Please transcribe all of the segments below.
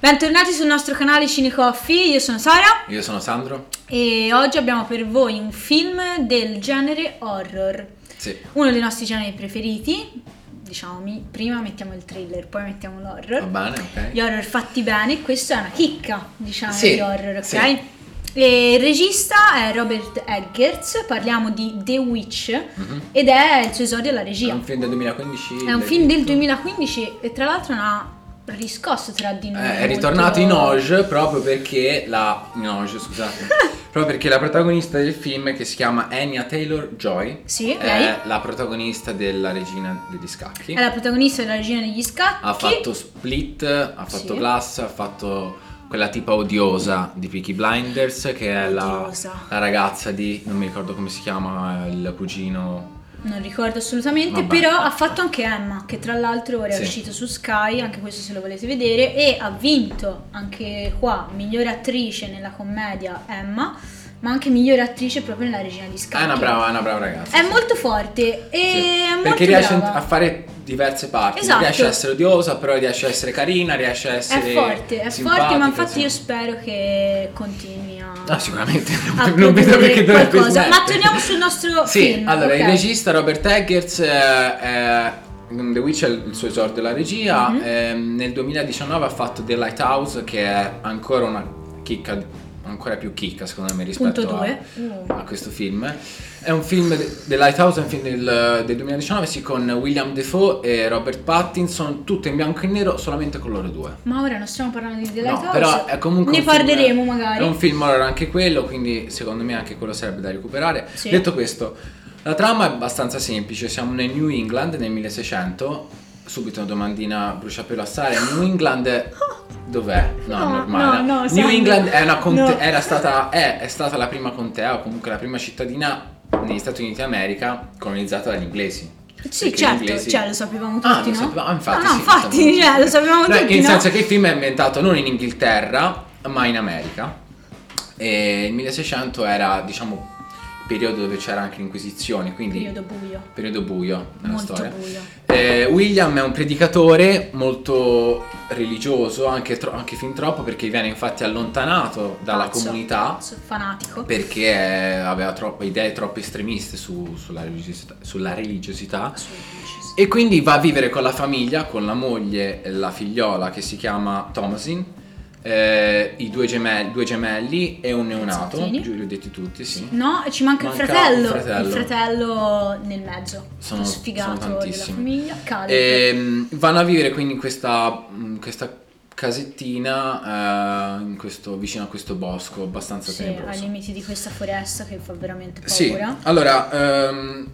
Bentornati sul nostro canale Cinecoffee, io sono Sara Io sono Sandro. e oggi abbiamo per voi un film del genere horror, Sì. uno dei nostri generi preferiti. Diciamo, prima mettiamo il thriller, poi mettiamo Va l'horror. bene, ok. Gli horror fatti bene, questa è una chicca, diciamo, Sì, di horror, ok? sì. Il regista è Robert Eggers, parliamo di The Witch Mhm. ed è il suo esordio alla È regia. un film del 2015. È un film del detto? 2015 e tra l'altro ha riscosso tra di noi. Eh, è molto- ritornato in Oge proprio perché la. In Oge, scusate. proprio perché la protagonista del film, che si chiama Anya Taylor Joy, Sì, è lei la protagonista della regina degli scacchi. è la protagonista della regina degli scacchi. Ha fatto Split, ha fatto Sì. Glass, ha fatto quella tipa odiosa di Peaky Blinders, che è la, la ragazza di. non mi ricordo come si chiama, il cugino. Non ricordo assolutamente, Vabbè. però ha fatto anche Emma, che tra l'altro ora è Sì. uscito su Sky, anche questo se lo volete vedere, e ha vinto anche qua migliore attrice nella commedia Emma, ma anche migliore attrice proprio nella regina di scacchi. È una brava, è una brava ragazza. È sì. molto forte e Sì, è molto perché riesce brava. a fare diverse parti. Esatto. Riesce a essere odiosa, però riesce a essere carina, riesce a È essere. forte, è forte, ma infatti io spero che continui. Ah, sicuramente. a non vedo perché dovrebbe qualcosa. Ma torniamo sul nostro Sì, film. allora ok? il regista Robert Eggers eh, in The Witch è il suo esordio della regia. Mhm. ehm, nel 2019 ha fatto The Lighthouse, che è ancora una chicca, ancora più chicca secondo me rispetto a, a questo film. È un film, The Lighthouse è un film del, del 2019, sì, con William Defoe e Robert Pattinson, tutto in bianco e nero, solamente con loro due. Ma ora non stiamo parlando di The No, Lighthouse. però è comunque Ne un film- parleremo magari. È un film horror anche quello, quindi secondo me anche quello sarebbe da recuperare. Sì. Detto questo, la trama è abbastanza semplice, siamo nel New England nel 1600. Subito una domandina bruciapelo a Sara, New England dov'è? No, No, normale. no, no, New Sandro. England è, una conte- No. era stata, è, è stata la prima contea o comunque la prima cittadina negli Stati Uniti d'America colonizzata dagli inglesi. Sì, certo, inglesi- cioè lo sapevamo Ah, tutti, lo no? sapevamo- ah, infatti, no, no, sì, infatti, sapevamo cioè, lo sapevamo Beh, tutti, no? senso che il film è ambientato non in Inghilterra, ma in America. E il 1600 era, diciamo, periodo dove c'era anche l'Inquisizione, quindi Periodo buio. periodo buio nella Molto storia. buio. Eh, William è un predicatore molto religioso, anche, tro- anche fin troppo, perché viene infatti allontanato dalla Pazzo, comunità fanatico. perché eh, aveva troppe idee troppo estremiste su- sulla religiosità. Sulla religiosità. E quindi va a vivere con la famiglia, con la moglie e la figliola che si chiama Thomasin, eh, i due gemelli, due gemelli e un neonato, giù li ho detti tutti, sì. No, e ci manca, Manca il fratello. un fratello. Il fratello nel mezzo. Sono- sfigato sono della famiglia. Caleb. Ehm, vanno a vivere quindi in questa, questa casettina eh, in questo- vicino a questo bosco abbastanza Sì, ai tenebroso. limiti di questa foresta che fa veramente Sì, paura. allora, ehm,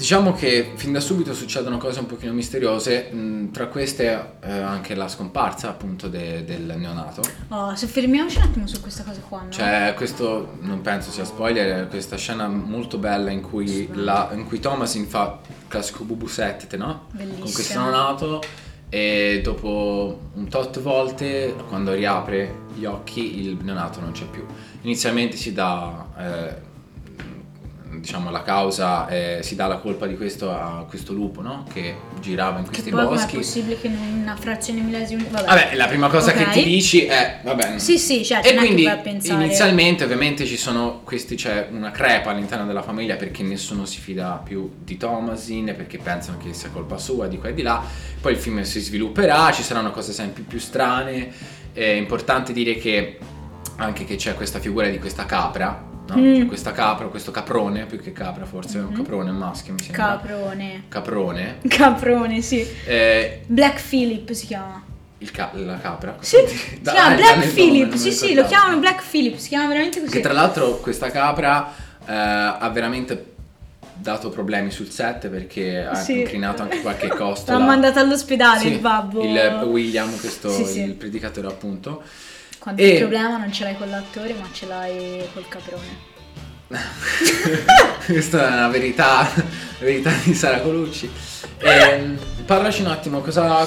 diciamo che fin da subito succedono cose un pochino misteriose, mh, tra queste eh, anche la scomparsa appunto de- del neonato. Oh, soffermiamoci un attimo su questa cosa qua, no? C'è questo, non penso sia spoiler, questa scena molto bella in cui, la, in cui Thomasin fa il classico bubu sette, no? Bellissimo. Con questo neonato e dopo un tot volte, quando riapre gli occhi, il neonato non c'è più. Inizialmente si dà, eh, diciamo, la causa, eh, si dà la colpa di questo a questo lupo, no? Che girava in Che questi poi com'è boschi. possibile che in una frazione millesimi... Vabbè. Vabbè, la prima cosa Ok. che ti dici è, vabbè, Sì, sì, certo, e è che quindi inizialmente ovviamente ci sono questi, c'è una crepa all'interno della famiglia perché nessuno si fida più di Thomasin, perché pensano che sia colpa sua, di qua e di là. Poi il film si svilupperà, ci saranno cose sempre più strane. È importante dire che anche che c'è questa figura di questa capra, no? Mm. C'è questa capra, questo caprone, più che capra forse, è un Mhm. caprone, un maschio mi sembra. Caprone. Caprone. Caprone, sì. Eh, Black Phillip si chiama. il ca- la capra. Sì, si Da- chiama Black Phillip, non sì sì, lo chiamano Black Phillip, si chiama veramente così. Che tra l'altro questa capra eh, ha veramente dato problemi sul set perché ha Sì. incrinato anche qualche costo. L'ha mandato all'ospedale Sì, il babbo. Il William, questo sì. il predicatore appunto. Quando E- il problema non ce l'hai con l'attore, ma ce l'hai col caprone. Questa è una verità, la verità di Sara Colucci. Ehm, parlaci un attimo, cosa,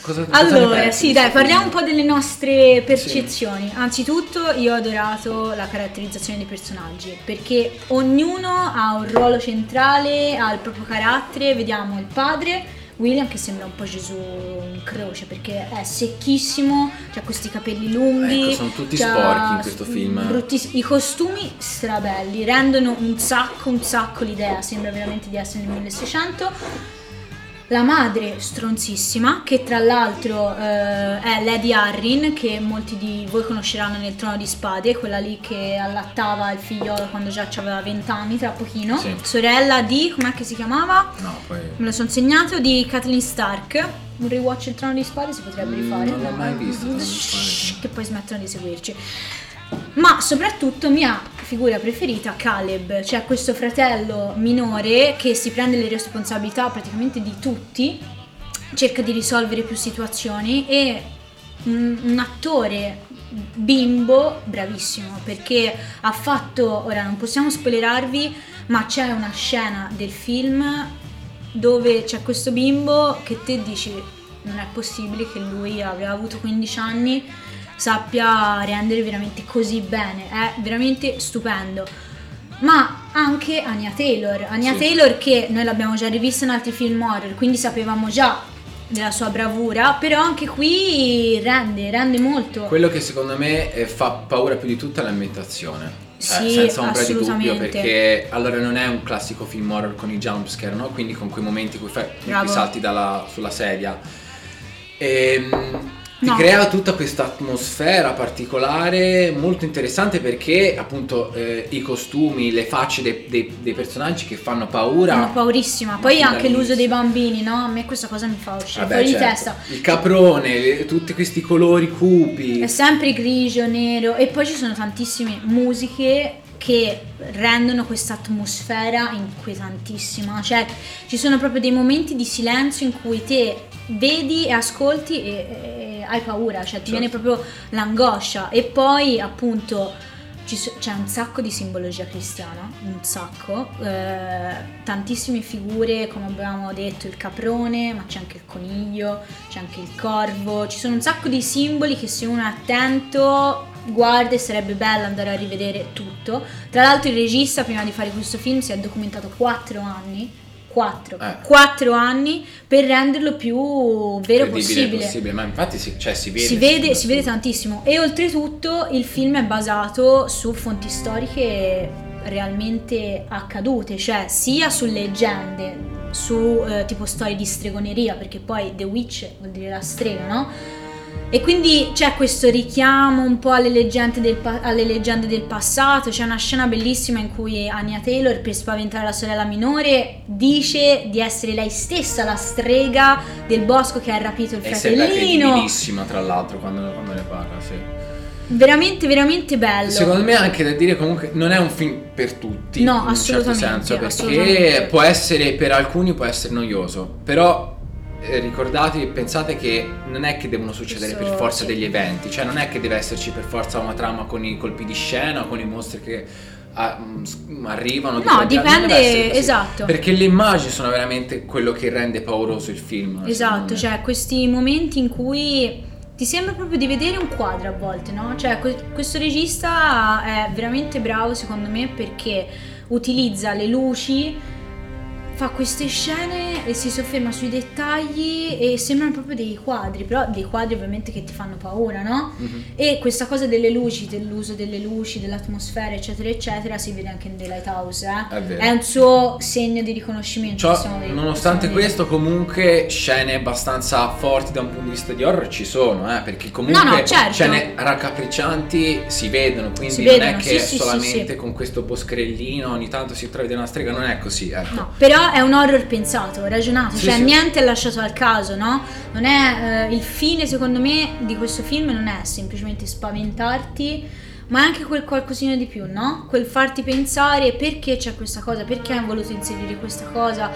cosa cosa Allora, pensi sì, dai, parliamo un po' delle nostre percezioni. Anzitutto, io ho adorato la caratterizzazione dei personaggi perché ognuno ha un ruolo centrale, ha il proprio carattere. Vediamo il padre, William che sembra un po' Gesù in croce perché è secchissimo, ha questi capelli lunghi. Ecco, sono tutti sporchi in questo film. bruttiss- I costumi strabelli, rendono un sacco, un sacco l'idea, sembra veramente di essere nel 1600. La madre stronzissima, che tra l'altro eh, è Lady Arryn, che molti di voi conosceranno nel Trono di Spade, quella lì che allattava il figliolo quando già aveva 20 anni, tra pochino. Sì. Sorella di, com'è che si chiamava? No, poi... Me lo sono segnato, di Kathleen Stark. Un rewatch il Trono di Spade si potrebbe Mm, rifare. non l'ho mai visto, Shhh. Che poi smettono di seguirci. Ma soprattutto mia figura preferita, Caleb, cioè questo fratello minore che si prende le responsabilità praticamente di tutti, cerca di risolvere più situazioni e un, un attore bimbo bravissimo perché ha fatto, ora non possiamo spoilerarvi, ma c'è una scena del film dove c'è questo bimbo che te dici non è possibile che lui abbia avuto 15 anni sappia rendere veramente così bene, è veramente stupendo. Ma anche Anya Taylor, Anya Sì. Taylor che noi l'abbiamo già rivista in altri film horror, quindi sapevamo già della sua bravura, però anche qui rende, rende molto. Quello che secondo me eh, fa paura più di tutto è l'ambientazione. Cioè, Sì, senza ombra di dubbio, perché allora non è un classico film horror con i jumpscare, no? Quindi con quei momenti in cui, fai, in cui Bravo. salti dalla- sulla sedia. Ehm, ti No. crea tutta questa atmosfera particolare molto interessante perché appunto eh, i costumi, le facce dei, dei- dei personaggi che fanno paura. Sono paurissima. Poi anche l'uso dei bambini, no? A me questa cosa mi fa uscire Vabbè, fuori certo. di testa. Il caprone, le- tutti questi colori cupi. È sempre grigio, nero e poi ci sono tantissime musiche che rendono questa atmosfera inquietantissima. Cioè, ci sono proprio dei momenti di silenzio in cui te vedi e ascolti e, e hai paura, cioè ti Certo. viene proprio l'angoscia. E poi, appunto, c'è un sacco di simbologia cristiana, un sacco, eh, tantissime figure, come abbiamo detto, il caprone, ma c'è anche il coniglio, c'è anche il corvo, ci sono un sacco di simboli che se uno è attento guarda e sarebbe bello andare a rivedere tutto. Tra l'altro il regista prima di fare questo film si è documentato 4 anni. 4, Eh. 4 anni per renderlo più vero possibile. possibile, ma infatti si, cioè, si vede. Si vede, si vede tantissimo e oltretutto il film è basato su fonti storiche realmente accadute, cioè sia su leggende, su eh, tipo storie di stregoneria, perché poi The Witch vuol dire la strega, no? E quindi c'è questo richiamo un po' alle leggende, del alle leggende del passato, c'è una scena bellissima in cui Anya Taylor per spaventare la sorella minore dice di essere lei stessa la strega del bosco che ha rapito il E fratellino. credibilissima tra l'altro quando, quando ne parla, sì. Veramente, veramente bello. Secondo me anche da dire comunque non è un film per tutti. No, in un certo assolutamente, senso, perché assolutamente. può essere per alcuni può essere noioso, però ricordatevi e pensate che non è che devono succedere per forza degli eventi, cioè non è che deve esserci per forza una trama con i colpi di scena, con i mostri che ah, mm, s- arrivano. No, dipende- esatto. Perché le immagini sono veramente quello che rende pauroso il film. Esatto, cioè questi momenti in cui ti sembra proprio di vedere un quadro a volte, no? Cioè que- questo regista è veramente bravo secondo me perché utilizza le luci, fa queste scene e si sofferma sui dettagli e sembrano proprio dei quadri, però dei quadri ovviamente che ti fanno paura, no? Mhm. E questa cosa delle luci, dell'uso delle luci, dell'atmosfera, eccetera, eccetera, si vede anche in The Lighthouse, eh? È. È un suo segno di riconoscimento. Ciò, dire- nonostante questo, comunque scene abbastanza forti da un punto di vista di horror ci sono, eh, perché comunque No, no, certo. scene raccapriccianti si vedono, quindi Si non vedono, è che sì, solamente sì, sì. con questo boscherellino ogni tanto si intravede una strega, non è così, ecco. No, però è un horror pensato, ragionato, Sì, cioè sì. niente è lasciato al caso, no? Non è eh, il fine, secondo me, di questo film non è semplicemente spaventarti, ma è anche quel qualcosina di più, no? Quel farti pensare perché c'è questa cosa, perché hanno voluto inserire questa cosa.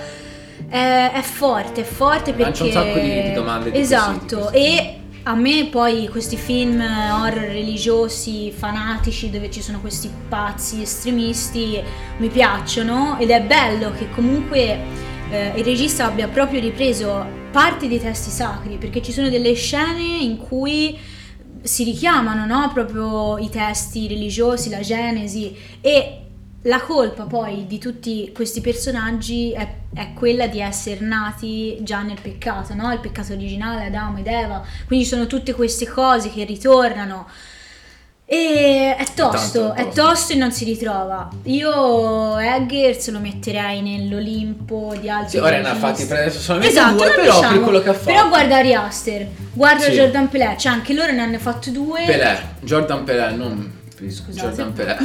È, è forte, è forte perché Lancia un sacco di- di domande di Esatto, quesiti, questo. e a me poi questi film horror religiosi, fanatici, dove ci sono questi pazzi estremisti, mi piacciono ed è bello che comunque eh, il regista abbia proprio ripreso parte dei testi sacri, perché ci sono delle scene in cui si richiamano no? proprio i testi religiosi, la Genesi e la colpa poi di tutti questi personaggi è, è quella di essere nati già nel peccato, no? Il peccato originale, Adamo ed Eva. Quindi sono tutte queste cose che ritornano. E è tosto, è tosto. e non si ritrova. Io Eggers lo metterei nell'Olimpo di altri Sì, ora ne ha fatti prendere solamente Esatto, due, però diciamo. per quello che ha fatto. Però guarda Ari Aster, guarda Sì. Jordan Pelé, cioè anche loro ne hanno fatto due. Pelé, Jordan Pelé, non Scusate. Jordan Pelé.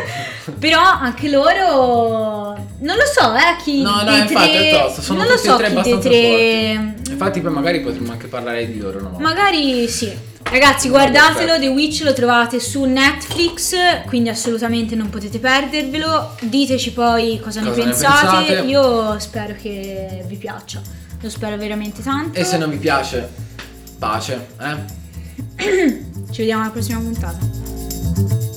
Però anche loro non lo so, eh, chi No, no, infatti tre, è tosto, sono non lo so tre chi dei tre forti. Infatti poi magari potremmo anche parlare di loro, no? Magari sì. Ragazzi, guardatelo. The Witch lo trovate su Netflix, quindi assolutamente non potete perdervelo. Diteci poi cosa, ne, Cosa ne pensate. pensate? Io spero che vi piaccia. Lo spero veramente tanto. E se non vi piace, pace, eh? Ci vediamo alla prossima puntata. thank you